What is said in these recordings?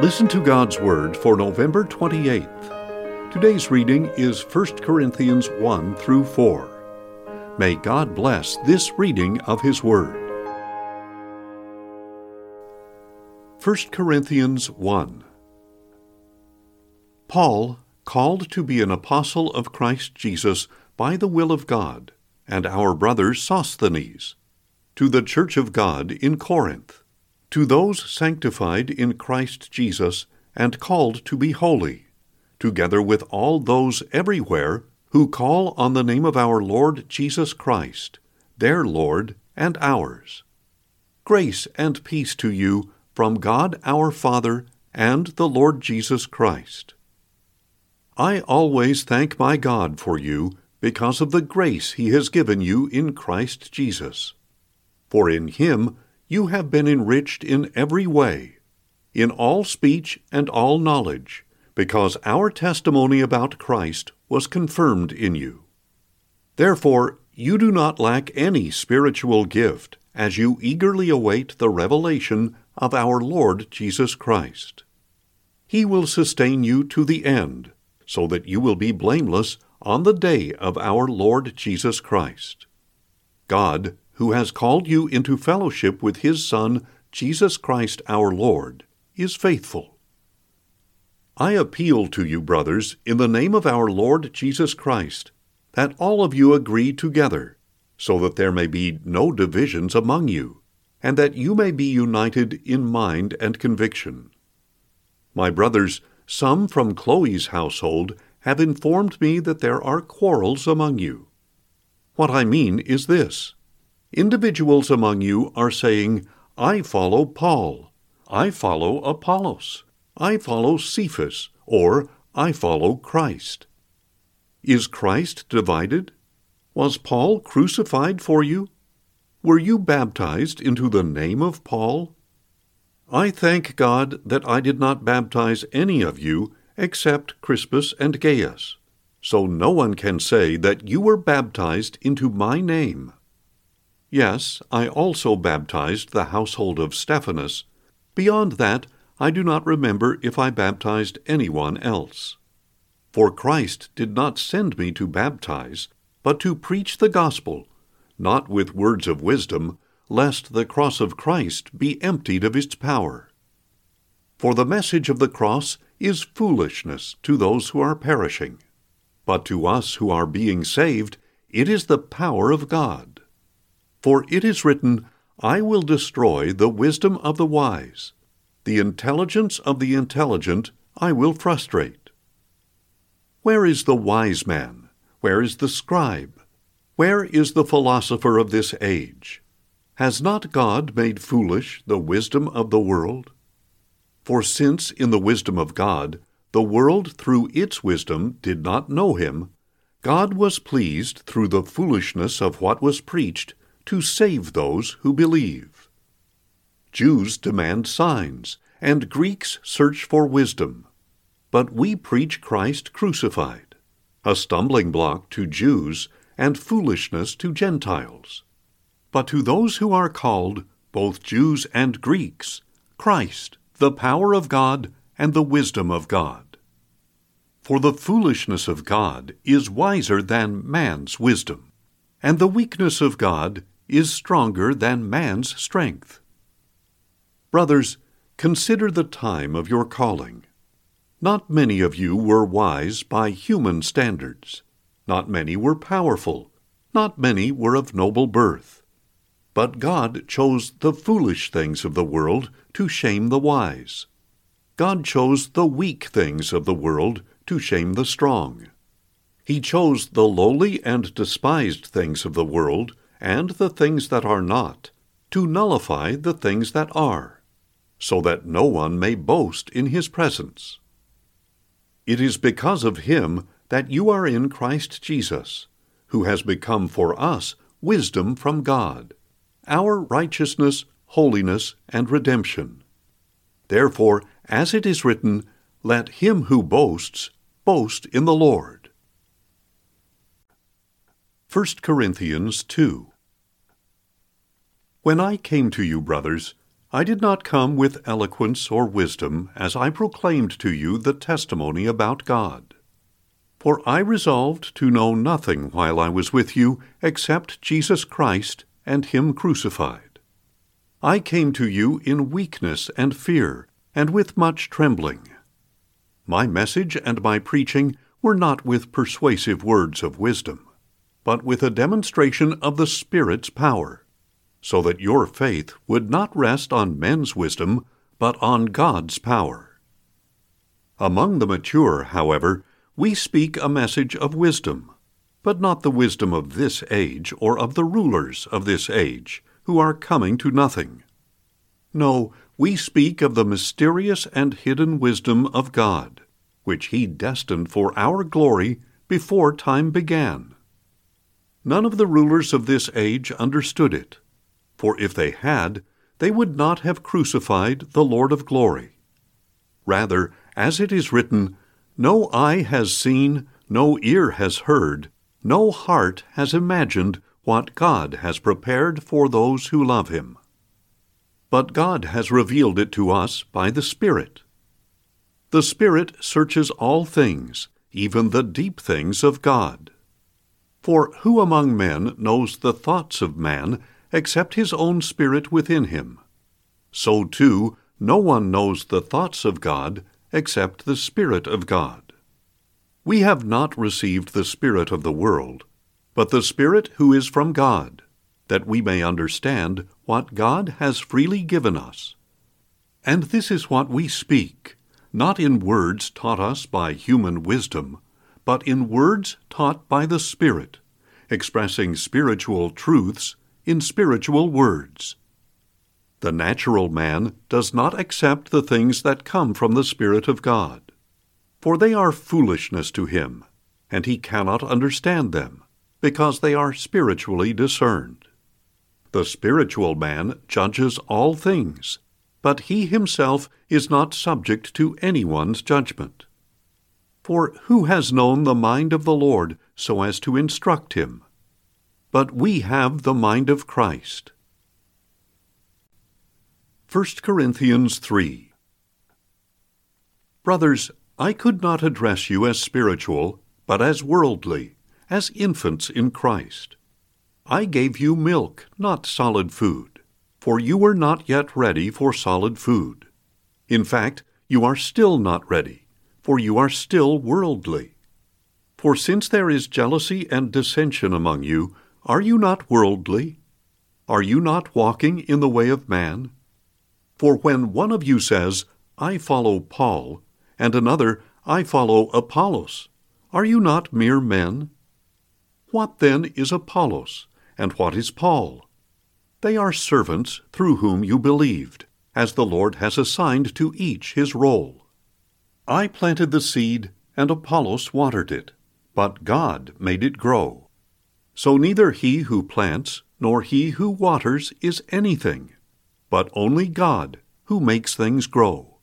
Listen to God's Word for November 28th. Today's reading is 1 Corinthians 1 through 4. May God bless this reading of His Word. 1 Corinthians 1 Paul, called to be an apostle of Christ Jesus by the will of God, and our brother Sosthenes, to the church of God in Corinth, to those sanctified in Christ Jesus and called to be holy, together with all those everywhere who call on the name of our Lord Jesus Christ, their Lord and ours. Grace and peace to you from God our Father and the Lord Jesus Christ. I always thank my God for you because of the grace he has given you in Christ Jesus. For in him you have been enriched in every way, in all speech and all knowledge, because our testimony about Christ was confirmed in you. Therefore, you do not lack any spiritual gift as you eagerly await the revelation of our Lord Jesus Christ. He will sustain you to the end, so that you will be blameless on the day of our Lord Jesus Christ. God, who has called you into fellowship with his Son, Jesus Christ our Lord, is faithful. I appeal to you, brothers, in the name of our Lord Jesus Christ, that all of you agree together, so that there may be no divisions among you, and that you may be united in mind and conviction. My brothers, some from Chloe's household have informed me that there are quarrels among you. What I mean is this Individuals among you are saying, I follow Paul, I follow Apollos, I follow Cephas, or I follow Christ. Is Christ divided? Was Paul crucified for you? Were you baptized into the name of Paul? I thank God that I did not baptize any of you except Crispus and Gaius, so no one can say that you were baptized into my name. Yes, I also baptized the household of Stephanas. Beyond that, I do not remember if I baptized anyone else. For Christ did not send me to baptize, but to preach the gospel, not with words of wisdom, lest the cross of Christ be emptied of its power. For the message of the cross is foolishness to those who are perishing, but to us who are being saved, it is the power of God. For it is written, I will destroy the wisdom of the wise, the intelligence of the intelligent I will frustrate. Where is the wise man? Where is the scribe? Where is the philosopher of this age? Has not God made foolish the wisdom of the world? For since in the wisdom of God the world through its wisdom did not know him, God was pleased through the foolishness of what was preached to save those who believe. Jews demand signs, and Greeks search for wisdom. But we preach Christ crucified, a stumbling block to Jews and foolishness to Gentiles. But to those who are called, both Jews and Greeks, Christ, the power of God and the wisdom of God. For the foolishness of God is wiser than man's wisdom, and the weakness of God is stronger than man's strength. Brothers, consider the time of your calling. Not many of you were wise by human standards. Not many were powerful. Not many were of noble birth. But God chose the foolish things of the world to shame the wise. God chose the weak things of the world to shame the strong. He chose the lowly and despised things of the world and the things that are not, to nullify the things that are, so that no one may boast in his presence. It is because of him that you are in Christ Jesus, who has become for us wisdom from God, our righteousness, holiness, and redemption. Therefore, as it is written, let him who boasts boast in the Lord. 1 Corinthians 2 when I came to you, brothers, I did not come with eloquence or wisdom as I proclaimed to you the testimony about God. For I resolved to know nothing while I was with you except Jesus Christ and Him crucified. I came to you in weakness and fear, and with much trembling. My message and my preaching were not with persuasive words of wisdom, but with a demonstration of the Spirit's power, so that your faith would not rest on men's wisdom, but on God's power. Among the mature, however, we speak a message of wisdom, but not the wisdom of this age or of the rulers of this age, who are coming to nothing. No, we speak of the mysterious and hidden wisdom of God, which He destined for our glory before time began. None of the rulers of this age understood it, for if they had, they would not have crucified the Lord of glory. Rather, as it is written, No eye has seen, no ear has heard, no heart has imagined what God has prepared for those who love Him. But God has revealed it to us by the Spirit. The Spirit searches all things, even the deep things of God. For who among men knows the thoughts of man except his own spirit within him? So too, no one knows the thoughts of God except the Spirit of God. We have not received the Spirit of the world, but the Spirit who is from God, that we may understand what God has freely given us. And this is what we speak, not in words taught us by human wisdom, but in words taught by the Spirit, expressing spiritual truths in spiritual words. The natural man does not accept the things that come from the Spirit of God, for they are foolishness to him, and he cannot understand them, because they are spiritually discerned. The spiritual man judges all things, but he himself is not subject to anyone's judgment. For who has known the mind of the Lord so as to instruct him? But we have the mind of Christ. 1 Corinthians 3 Brothers, I could not address you as spiritual, but as worldly, as infants in Christ. I gave you milk, not solid food, for you were not yet ready for solid food. In fact, you are still not ready for you are still worldly. For since there is jealousy and dissension among you, are you not worldly? Are you not walking in the way of man? For when one of you says, I follow Paul, and another, I follow Apollos, are you not mere men? What then is Apollos, and what is Paul? They are servants through whom you believed, as the Lord has assigned to each his role. I planted the seed, and Apollos watered it, but God made it grow. So neither he who plants nor he who waters is anything, but only God who makes things grow.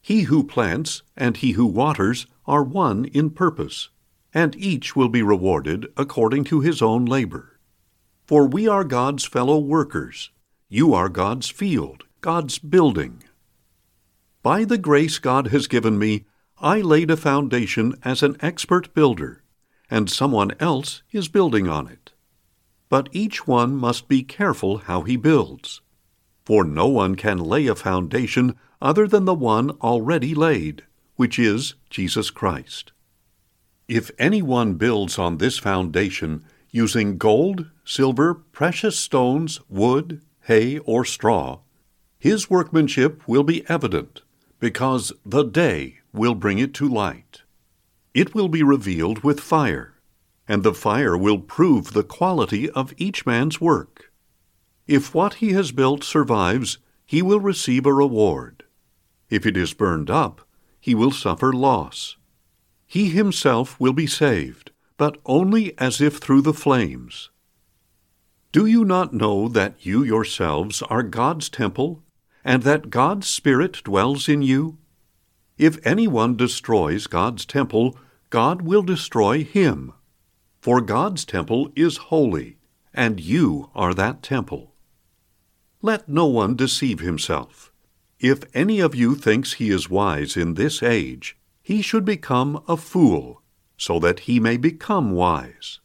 He who plants and he who waters are one in purpose, and each will be rewarded according to his own labor. For we are God's fellow workers. You are God's field, God's building. By the grace God has given me, I laid a foundation as an expert builder, and someone else is building on it. But each one must be careful how he builds. For no one can lay a foundation other than the one already laid, which is Jesus Christ. If anyone builds on this foundation using gold, silver, precious stones, wood, hay, or straw, his workmanship will be evident because the day will bring it to light. It will be revealed with fire, and the fire will prove the quality of each man's work. If what he has built survives, he will receive a reward. If it is burned up, he will suffer loss. He himself will be saved, but only as if through the flames. Do you not know that you yourselves are God's temple, and that God's Spirit dwells in you? If anyone destroys God's temple, God will destroy him. For God's temple is holy, and you are that temple. Let no one deceive himself. If any of you thinks he is wise in this age, he should become a fool, so that he may become wise.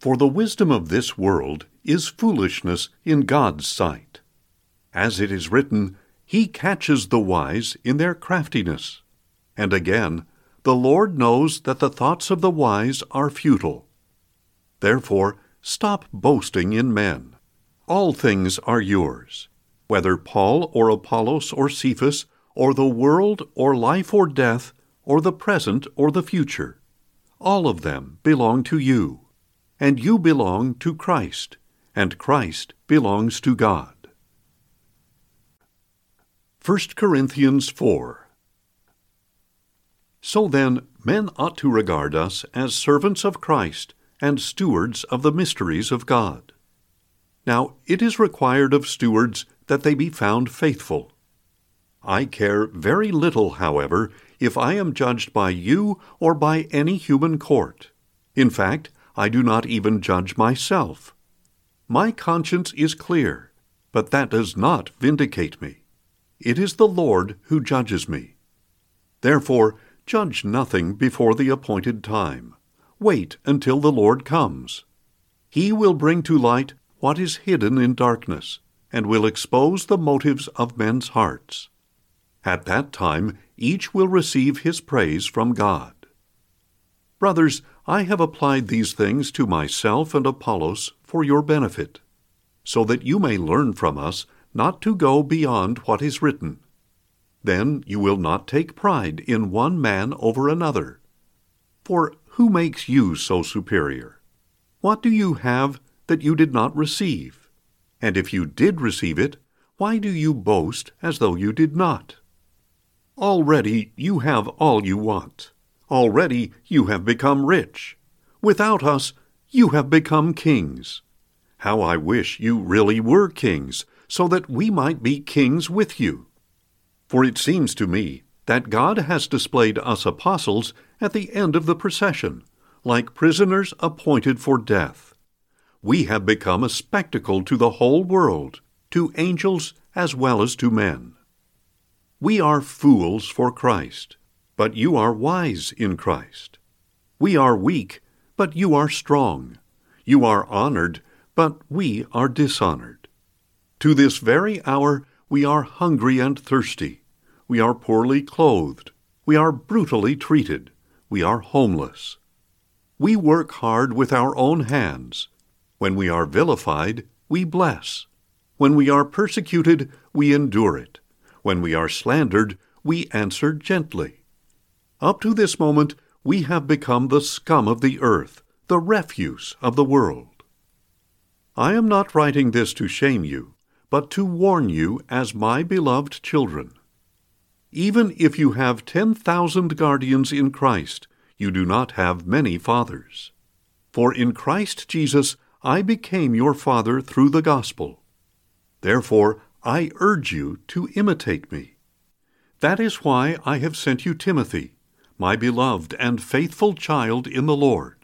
For the wisdom of this world is foolishness in God's sight. As it is written, He catches the wise in their craftiness. And again, the Lord knows that the thoughts of the wise are futile. Therefore, stop boasting in men. All things are yours, whether Paul or Apollos or Cephas, or the world or life or death, or the present or the future. All of them belong to you, and you belong to Christ, and Christ belongs to God. 1 Corinthians 4 So then, men ought to regard us as servants of Christ and stewards of the mysteries of God. Now, it is required of stewards that they be found faithful. I care very little, however, if I am judged by you or by any human court. In fact, I do not even judge myself. My conscience is clear, but that does not vindicate me. It is the Lord who judges me. Therefore, judge nothing before the appointed time. Wait until the Lord comes. He will bring to light what is hidden in darkness, and will expose the motives of men's hearts. At that time each will receive his praise from God. Brothers, I have applied these things to myself and Apollos for your benefit, so that you may learn from us not to go beyond what is written. Then you will not take pride in one man over another. For who makes you so superior? What do you have that you did not receive? And if you did receive it, why do you boast as though you did not? Already you have all you want. Already you have become rich. Without us, you have become kings. How I wish you really were kings, so that we might be kings with you. For it seems to me that God has displayed us apostles at the end of the procession, like prisoners appointed for death we have become a spectacle to the whole world, to angels as well as to men. We are fools for Christ, but you are wise in Christ. We are weak, but you are strong. You are honored, but we are dishonored. To this very hour we are hungry and thirsty. We are poorly clothed. We are brutally treated. We are homeless. We work hard with our own hands when we are vilified, we bless. When we are persecuted, we endure it. When we are slandered, we answer gently. Up to this moment, we have become the scum of the earth, the refuse of the world. I am not writing this to shame you, but to warn you as my beloved children. Even if you have ten thousand guardians in Christ, you do not have many fathers. For in Christ Jesus I became your father through the gospel. Therefore, I urge you to imitate me. That is why I have sent you Timothy, my beloved and faithful child in the Lord.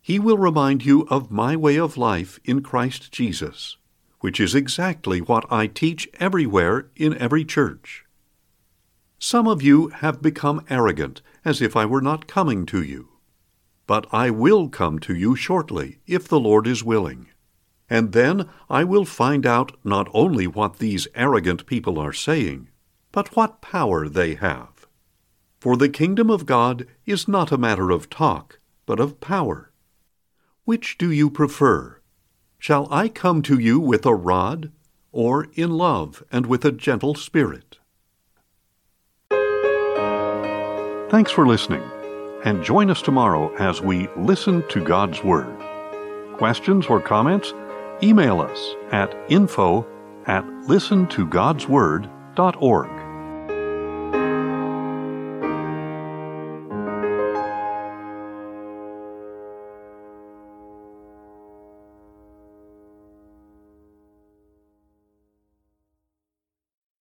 He will remind you of my way of life in Christ Jesus, which is exactly what I teach everywhere in every church. Some of you have become arrogant, as if I were not coming to you. But I will come to you shortly, if the Lord is willing. And then I will find out not only what these arrogant people are saying, but what power they have. For the kingdom of God is not a matter of talk, but of power. Which do you prefer? Shall I come to you with a rod, or in love and with a gentle spirit? Thanks for listening and join us tomorrow as we listen to God's Word. Questions or comments? Email us at info at listentogodsword.org.